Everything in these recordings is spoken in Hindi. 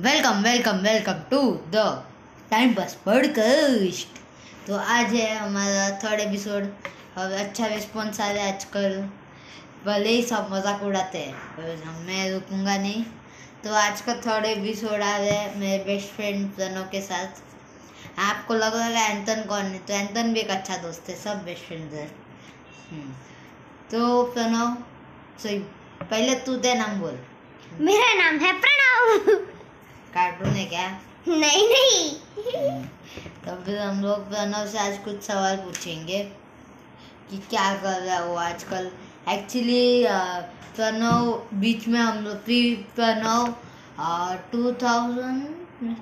Welcome welcome welcome to the time pass podcast तो आज है हमारा थर्ड एपिसोड और अच्छा रिस्पॉन्स आ रहा है आजकल। भले ही सब मज़ाक उड़ाते हैं, पर मैं रुकूँगा नहीं। तो आज का थर्ड एपिसोड आ रहा है मेरे बेस्ट फ्रेंड प्रणव के साथ। आपको लग रहा है एंटन कौन है? तो एंटन भी एक अच्छा दोस्त है, सब बेस्ट फ्रेंड है। तो प्रणव सही पहले तू दे नाम बोल। मेरा नाम है प्रणव। कार्टून है क्या? नहीं नहीं। तो फिर हम लोग प्रणव से आज कुछ सवाल पूछेंगे कि क्या कर रहा है वो आजकल एक्चुअली प्रणव बीच में हम लोग प्री प्रणव टू थाउज़ेंड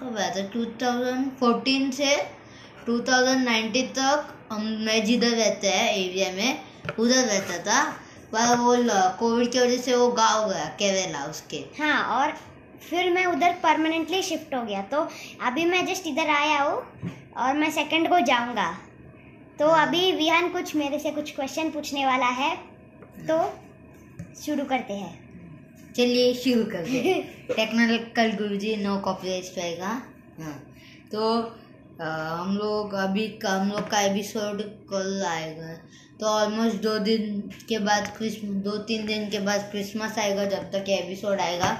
कब आया था? टू थाउज़ेंड फोर्टीन से टू थाउज़ेंड नाइनटीन तक हम मैं जिधर रहते हैं एरिया में उधर रहता था। पर वो कोविड की वजह से वो गाँव गया केरला उसके। हाँ और फिर मैं उधर परमानेंटली शिफ्ट हो गया। तो अभी मैं जस्ट इधर आया हूँ और मैं सेकंड को जाऊँगा। तो अभी विहान कुछ मेरे से कुछ क्वेश्चन पूछने वाला है। तो शुरू करते हैं। चलिए शुरू करते हैं। टेक्निकल गुरु जी नो कॉपीराइट पाएगा। हाँ। तो आ, हम लोग अभी हम लोग का एपिसोड कल आएगा। तो ऑलमोस्ट दो दिन के बाद क्रिसमस दो तीन दिन के बाद क्रिसमस आएगा जब तक ये एपिसोड आएगा।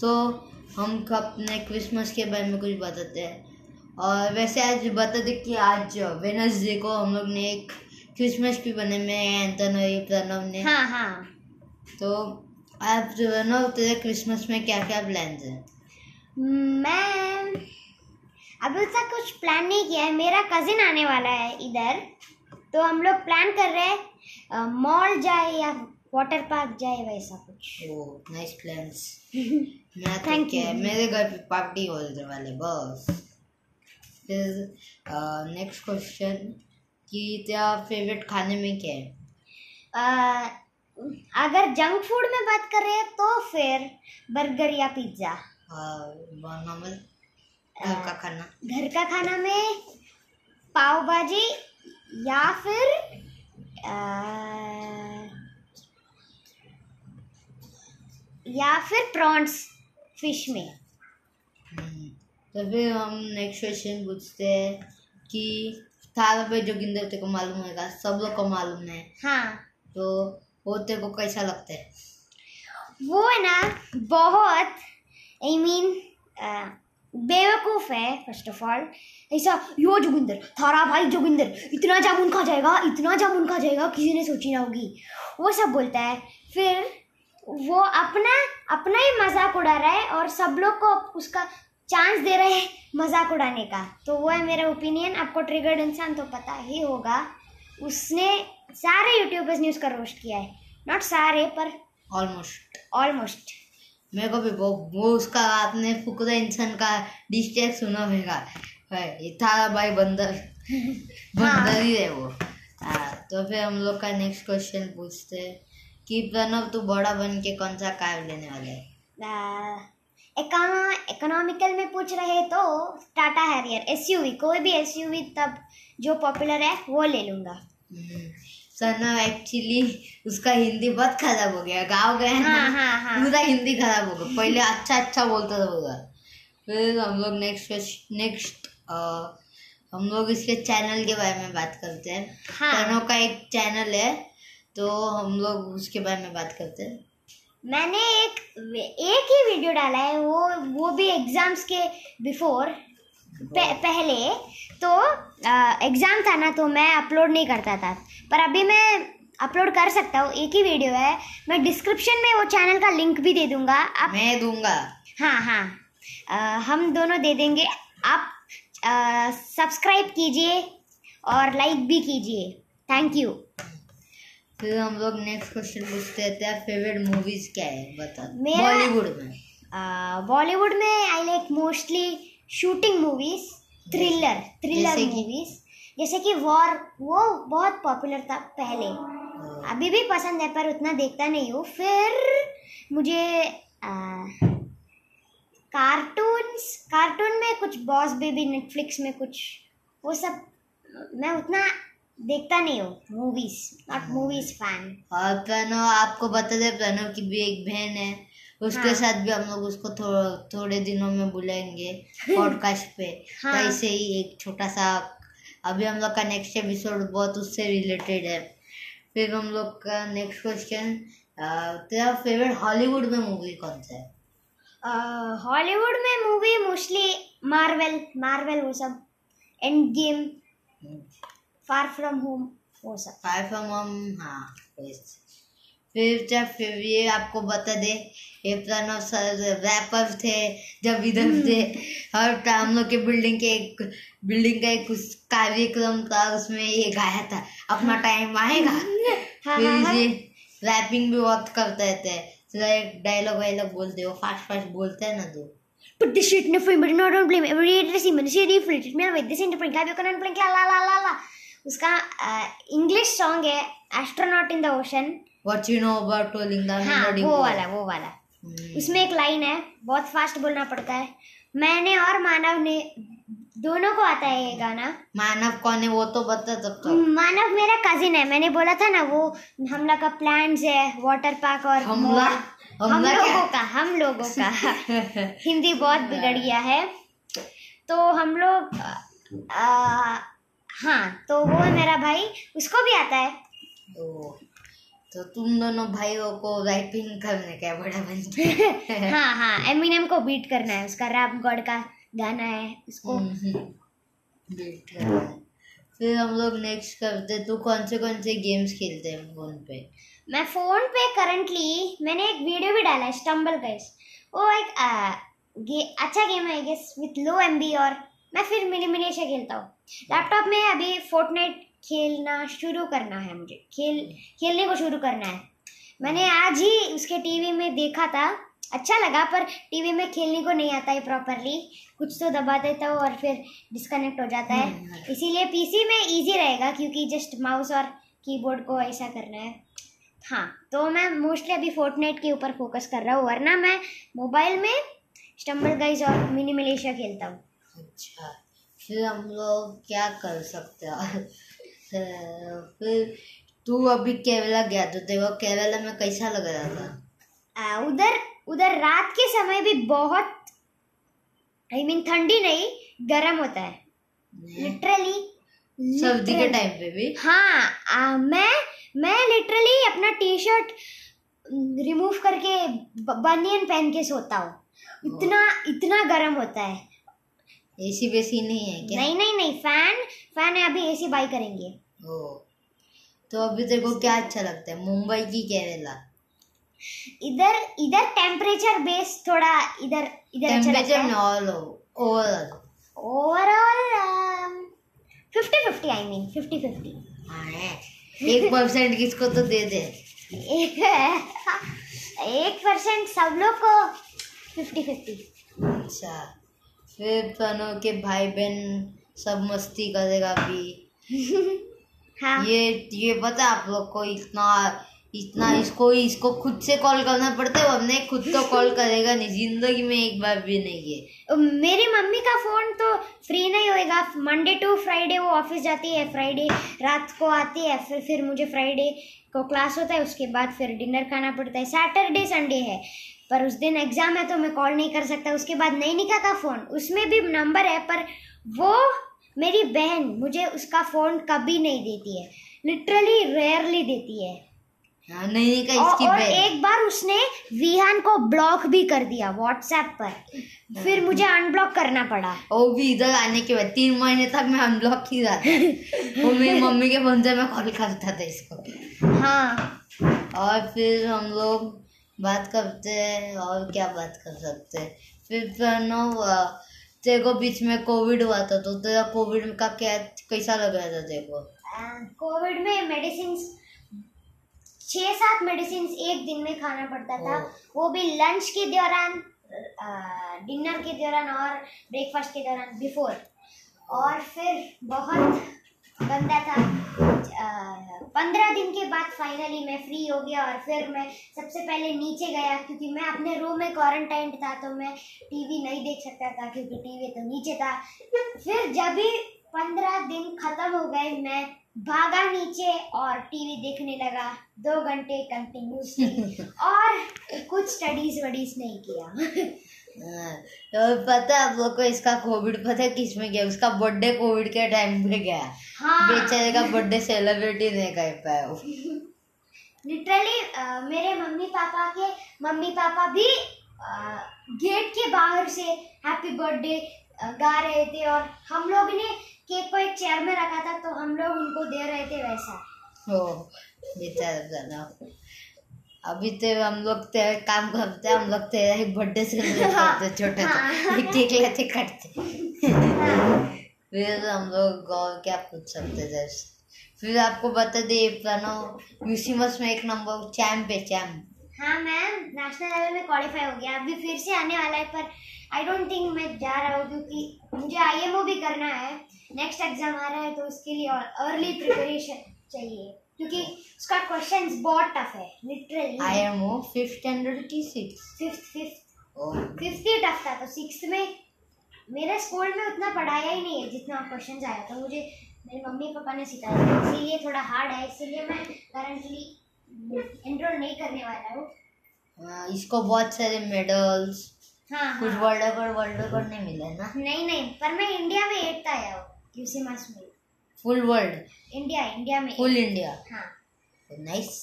तो हम अपने क्रिसमस के बारे में कुछ बताते हैं। और वैसे आज बताते कि आज वेनसडे को हम लोग ने एक क्रिसमस भी बने में एंटन और प्रणव ने। हाँ हाँ। तो आप जो प्रणव तेरे क्रिसमस में क्या क्या प्लान हैं मैं अभी तक कुछ प्लान नहीं किया है। मेरा कजिन आने वाला है इधर। तो हम लोग प्लान कर रहे हैं मॉल जाए या वाटर पार्क जाए वैसा कुछ। ओ नाइस प्लान्स क्या you. मेरे घर पे पार्टी होने वाले बस। फिर नेक्स्ट क्वेश्चन कि तेरा फेवरेट खाने में क्या है? अ, अगर जंक फ़ूड में बात कर रहे हैं तो फिर बर्गर या पिज़्ज़ा नॉर्मल घर का खाना। घर का खाना में पाव भाजी या फिर अ, या फिर प्रॉन्स फ़िश में तो फिर हम नेक्स्ट क्वेश्चन पूछते हैं कि थाला पे जोगिंदर तेरे को मालूम होगा सब लोग को मालूम है। हाँ। तो वो तेरे को कैसा लगता है? वो है ना बहुत आई मीन बेवकूफ़ है फ़र्स्ट ऑफ़ ऑल ऐसा यो जोगिंदर थारा भाई जोगिंदर इतना जामुन खा जाएगा इतना जामुन खा जाएगा किसी ने सोची ना होगी। वो सब बोलता है। फिर वो अपना अपना ही मज़ाक उड़ा रहा है और सब लोग को उसका चांस दे रहे हैं मज़ाक उड़ाने का। तो वो है मेरा ओपिनियन आपको ट्रिगर्ड इंसान तो पता ही होगा। उसने सारे यूट्यूबर्स ने उसका रोस्ट किया है। नॉट सारे पर ऑलमोस्ट ऑलमोस्ट मेरे को भी वो वो उसका आपने फुकरा इंसान का डिस्ट्रैक्ट सुना होगा। है, थारा भाई बंदर। बंदर ही है वो। हाँ तो फिर हम लोग का नेक्स्ट क्वेश्चन पूछते हैं। कि प्रणव तू बड़ा बन के कौन सा कार लेने वाले इकोनॉमिकल में पूछ रहे तो टाटा हैरियर एसयूवी कोई भी एसयूवी तब जो पॉपुलर है वो ले लूँगा। प्रणव एक्चुअली उसका हिंदी बहुत खराब हो गया। गाँव गए हाँ हाँ हाँ पूरा हिंदी खराब हो गया। पहले अच्छा अच्छा बोलता था पूरा फिर हम लोग नेक्स्ट नेक्स्ट हम लोग इसके चैनल के बारे में बात करते हैं। हाँ। प्रणव का एक चैनल है। तो हम लोग उसके बारे में बात करते हैं। मैंने एक एक ही वीडियो डाला है वो वो भी एग्ज़ाम्स के बिफोर पहले। तो एग्ज़ाम था ना तो मैं अपलोड नहीं करता था। पर अभी मैं अपलोड कर सकता हूँ एक ही वीडियो है। मैं डिस्क्रिप्शन में वो चैनल का लिंक भी दे दूँगा। आप मैं दूँगा। हाँ हाँ। अ, हम दोनों दे देंगे। आप सब्सक्राइब कीजिए और लाइक भी कीजिए। थैंक यू फिर हम लोग नेक्स्ट क्वेश्चन पूछते हैं तेरा फेवरेट मूवीज़ क्या है? बता बॉलीवुड में। बॉलीवुड में I like mostly shooting movies thriller thriller? Movies जैसे कि वॉर वो बहुत पॉपुलर था पहले। अभी भी पसंद है पर उतना देखता नहीं हूँ। फिर मुझे कार्टून्स कार्टून में कुछ बॉस बेबी नेटफ्लिक्स में कुछ वो सब मैं उतना देखता नहीं हूँ। मूवीज़ नॉट मूवीज़ फ़ैन और प्रणव आपको बता दे प्रणव की भी एक बहन है। उसके हाँ। साथ भी हम लोग उसको थो, थोड़े दिनों में बुलाएँगे पॉडकास्ट पे। हाँ। तो ऐसे ही एक छोटा सा अभी हम लोग का नेक्स्ट एपिसोड बहुत उससे रिलेटेड है। फिर हम लोग का नेक्स्ट क्वेश्चन तेरा फेवरेट हॉलीवुड में मूवी कौन सा है? हॉलीवुड में मूवी मोस्टली मार्वल मार्वल वो सब। Endgame far from home वो सब फाइव फ्रॉम होम हाँ फिर जब फिर ये आपको बता दे ये प्रणव सर रैपर थे जब इधर थे हर हम लोग के बिल्डिंग के एक बिल्डिंग का एक उस कार्यक्रम था उसमें ये गाया था अपना टाइम आएगा हाँ, फिर हाँ, हाँ। ये रैपिंग भी बहुत करते थे तो एक डायलॉग वायलॉग बोलते वो फास्ट फास्ट बोलते हैं ना तो Put this shit in a frame, but not on blame. Every the same, the city inflated. Me with this into print. Have you can print? La la la la la. उसका इंग्लिश सॉन्ग है astronaut in the ocean what you know about tolling the हाँ वो वाला वो वाला। हम्म। उसमें एक लाइन है बहुत फास्ट बोलना पड़ता है। मैंने और मानव ने दोनों को आता है ये गाना। मानव कौन है वो तो बता तब तो। मानव मेरा कजिन है मैंने बोला था ना वो हमला का प्लान्स है वाटर पार्क और हमला? हम लोगों का हम लोगों का। हिंदी बहुत बिगड़ गया है। तो हम लोग हाँ तो वो है मेरा भाई उसको भी आता है। ओ, तो तुम दोनों भाइयों को रैपिंग करने का बड़ा बन गया हाँ हाँ एमिनेम को बीट करना है उसका रैप गॉड का गाना है उसको। हम्म, बेट कर रहा है। फिर हम लोग नेक्स्ट करते तू कौन से कौन से गेम्स खेलते हैं फ़ोन पे? मैं फ़ोन पे करंटली मैंने एक वीडियो भी डाला है स्टम्बल गाइस वो एक आ, गे, अच्छा गेम है गेस विथ लो एमबी और मैं फिर मिनी मिनीशा खेलता हूँ। लैपटॉप में अभी फोर्टनाइट खेलना शुरू करना है मुझे। खेल खेलने को शुरू करना है। मैंने आज ही उसके टीवी में देखा था। अच्छा लगा पर टीवी में खेलने को नहीं आता है प्रॉपरली कुछ तो दबा देता हूँ और फिर डिस्कनेक्ट हो जाता है। हम्म। इसीलिए पीसी में इजी रहेगा क्योंकि जस्ट माउस और कीबोर्ड को ऐसा करना है। हाँ तो मैं मोस्टली अभी फोर्टनाइट के ऊपर फोकस कर रहा हूँ वरना मैं मोबाइल में स्टम्बल गाइज़ और मिनी मलेशिया खेलता हूँ। अच्छा। फिर हम लोग क्या कर सकते हैं? फिर तू अभी केरला गया तो तेरे को केरला में कैसा लग रहा था? आ, उधर उधर रात के समय भी बहुत आई I मीन mean, ठंडी नहीं गर्म होता है। लिटरली सर्दी के टाइम पे भी? हाँ आ, मैं मैं लिटरली अपना टी शर्ट रिमूव करके बनियन पहन के सोता हूँ। इतना इतना गर्म होता है। एसी वेसी नहीं है क्या? नहीं नहीं नहीं फ़ैन फ़ैन है अभी एसी बाई करेंगे। ओ तो अभी तेरे को क्या अच्छा लगता है? मुंबई की केरला? इधर इधर टेम्परेचर बेस थोड़ा इधर इधर टेम्परेचर में है। All overall overall fifty fifty I mean fifty fifty एक परसेंट किसको तो दे दे। एक एक परसेंट सब लोग को फिफ्टी फिफ्टी अच्छा। फिर प्रणव के भाई बहन सब मस्ती करेगा अभी हाँ। ये ये पता आप लोग को इतना इतना इसको इसको खुद से कॉल करना पड़ता है ये खुद तो कॉल करेगा नहीं ज़िंदगी में एक बार भी नहीं है। मेरी मम्मी का फ़ोन तो फ्री नहीं होएगा। मंडे टू फ्राइडे वो ऑफ़िस जाती है फ्राइडे रात को आती है फिर फिर मुझे फ्राइडे को क्लास होता है उसके बाद फिर डिनर खाना पड़ता है। सैटरडे संडे है। पर उस दिन एग्ज़ाम है तो मैं कॉल नहीं कर सकता। उसके बाद नैनिका का फ़ोन उसमें भी नंबर है पर वो मेरी बहन मुझे उसका फ़ोन कभी नहीं देती है। लिटरली रेयरली देती है। हाँ, नहीं का और, इसकी और बहन। एक बार उसने विहान को ब्लॉक भी कर दिया व्हाट्सएप पर। फिर मुझे अनब्लॉक करना पड़ा। वो भी इधर आने के बाद तीन महीने तक मैं अनब्लॉक ही रहा वो मेरी मम्मी के फ़ोन से मैं कॉल करता था इसको। हाँ। और फिर हम लोग बात करते हैं और क्या बात कर सकते हैं। फिर प्रणव अ, तेरे को बीच में कोविड हुआ था तो तेरा कोविड का क्या कैसा लग रहा था तेरे को? कोविड में मेडिसिन छः सात मेडिसिन एक दिन में खाना पड़ता था। वो भी लंच के दौरान डिनर के दौरान और ब्रेकफास्ट के दौरान बिफोर। और फिर बहुत गंदा था पंद्रह दिन के बाद फाइनली मैं फ्री हो गया और फिर मैं सबसे पहले नीचे गया क्योंकि मैं अपने रूम में क्वारंटाइन था तो मैं टीवी नहीं देख सकता था क्योंकि टीवी तो नीचे था। फिर जब भी पंद्रह दिन खत्म हो गए मैं भागा नीचे और टीवी देखने लगा। दो घंटे कंटिन्यूसली और कुछ स्टडीज़ वडीज नहीं किया। तो पता है आप लोग को इसका कोविड पता है किसमें गया? उसका बर्थडे कोविड के टाइम पे गया। हाँ। बेचारे का बर्थडे सेलिब्रेट ही नहीं कर पाया वो लिटरली मेरे मम्मी पापा के मम्मी पापा भी गेट के बाहर से हैप्पी बर्थडे गा रहे थे और हम लोग ने केक को एक चेयर में रखा था तो हम लोग उनको दे रहे थे वैसा। हो बेचारा अभी तो हम लोग तेरे काम करते हम लोग तेरा ही बर्थडे सेलिब्रेट करते छोटे हाँ। केक लेते काटते फिर हम लोग और क्या पूछ सकते थे फिर आपको बता दे प्रणव यूसीमस में एक नंबर चैम्प है चैम्प हाँ मैम नेशनल लेवल में क्वालिफाई हो गया। अभी फिर से आने वाला है पर आई डोंट थिंक मैं जा रहा हूँ क्योंकि मुझे आईएमओ भी करना है। नेक्स्ट एग्ज़ाम आ रहा है तो उसके लिए अर्ली प्रिपरेशन चाहिए। क्योंकि उसका क्वेश्चंस बहुत टफ है literally I M O fifth standard की सिक्स फिफ्थ फिफ्थ फिफ्थ ही टफ था तो सिक्स में मेरे स्कूल में उतना पढ़ाया ही नहीं है जितना क्वेश्चंस आया था मुझे मेरे मम्मी पापा ने सिखाया। था इसीलिए थोड़ा हार्ड है इसीलिए मैं करंटली एनरोल नहीं करने वाला हूँ। हाँ, इसको बहुत सारे मेडल्स हाँ कुछ वर्ल्ड रिकॉर्ड वर्ल्ड रिकॉर्ड नहीं मिला ना। नहीं नहीं पर मैं इंडिया में एट्थ आया हूँ यूसी मास में। फुल वर्ल्ड इंडिया इंडिया में फुल इंडिया हाँ नाइस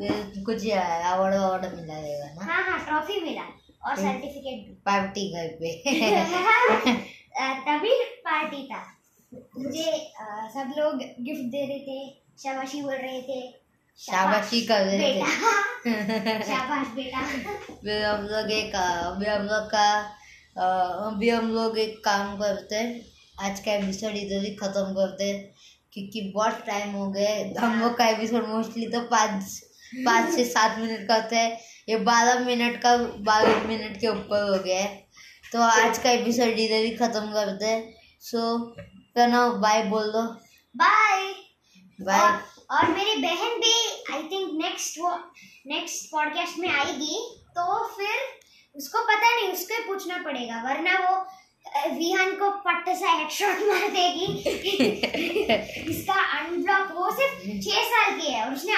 कुछ अवार्ड अवार्ड मिला रहेगा ना हाँ हाँ ट्रॉफी मिला और। सर्टिफिकेट भी पार्टी घर पे तभी पार्टी था मुझे सब लोग गिफ्ट दे रहे थे शाबाशी बोल रहे थे शाबाशी कर रहे थे शाबाश बेटा फिर हम लोग एक अभी हम लोग का अभी हम लोग एक काम करते हैं आज का एपिसोड इधर ही खत्म करते हैं क्योंकि बहुत टाइम हो गए हम लोग का एपिसोड मोस्टली तो पाँच पाँच से सात मिनट का होता है ये बारह मिनट का बारह मिनट के ऊपर हो गया है। तो आज का एपिसोड इधर ही खत्म करते हैं सो प्रणव बाय बोल दो। बाय बाय और, मेरी बहन भी आई थिंक नेक्स्ट वो नेक्स्ट पॉडकास्ट में आएगी। तो फिर उसको पता नहीं उसको पूछना पड़ेगा वरना वो विहान को पट्ट सा हेडशॉट मार देगी इसका अनब्लॉक वो सिर्फ़ छह साल की है और उसने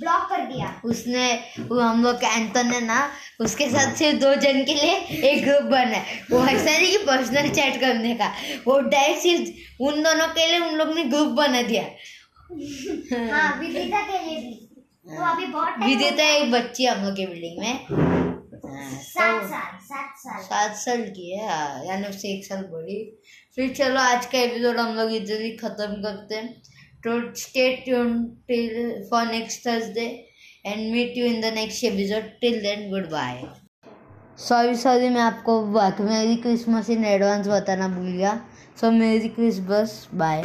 ब्लॉक कर दिया। उसने वो हम लोग एंटन है ना उसके साथ सिर्फ़ दो जन के लिए एक ग्रुप बना है। वो ऐसा नहीं कि पर्सनल चैट करने का। वो डायरेक्ट सिर्फ़ उन दोनों के लिए उन लोग ने ग्रुप बना दिया। हाँ विदिता के लिए भी। तो अभी बहुत हो विदिता एक बच्ची हम लोग के बिल्डिंग में। सात साल की है हाँ, यानी उससे एक साल बड़ी। फिर चलो आज का एपिसोड हम लोग इधर ही खत्म करते हैं। तो stay tune till for next Thursday and meet you in the next episode till then goodbye sorry sorry मैं आपको मेरी क्रिसमस इन एडवांस बताना भूल गया। सो मेरी क्रिसमस बाय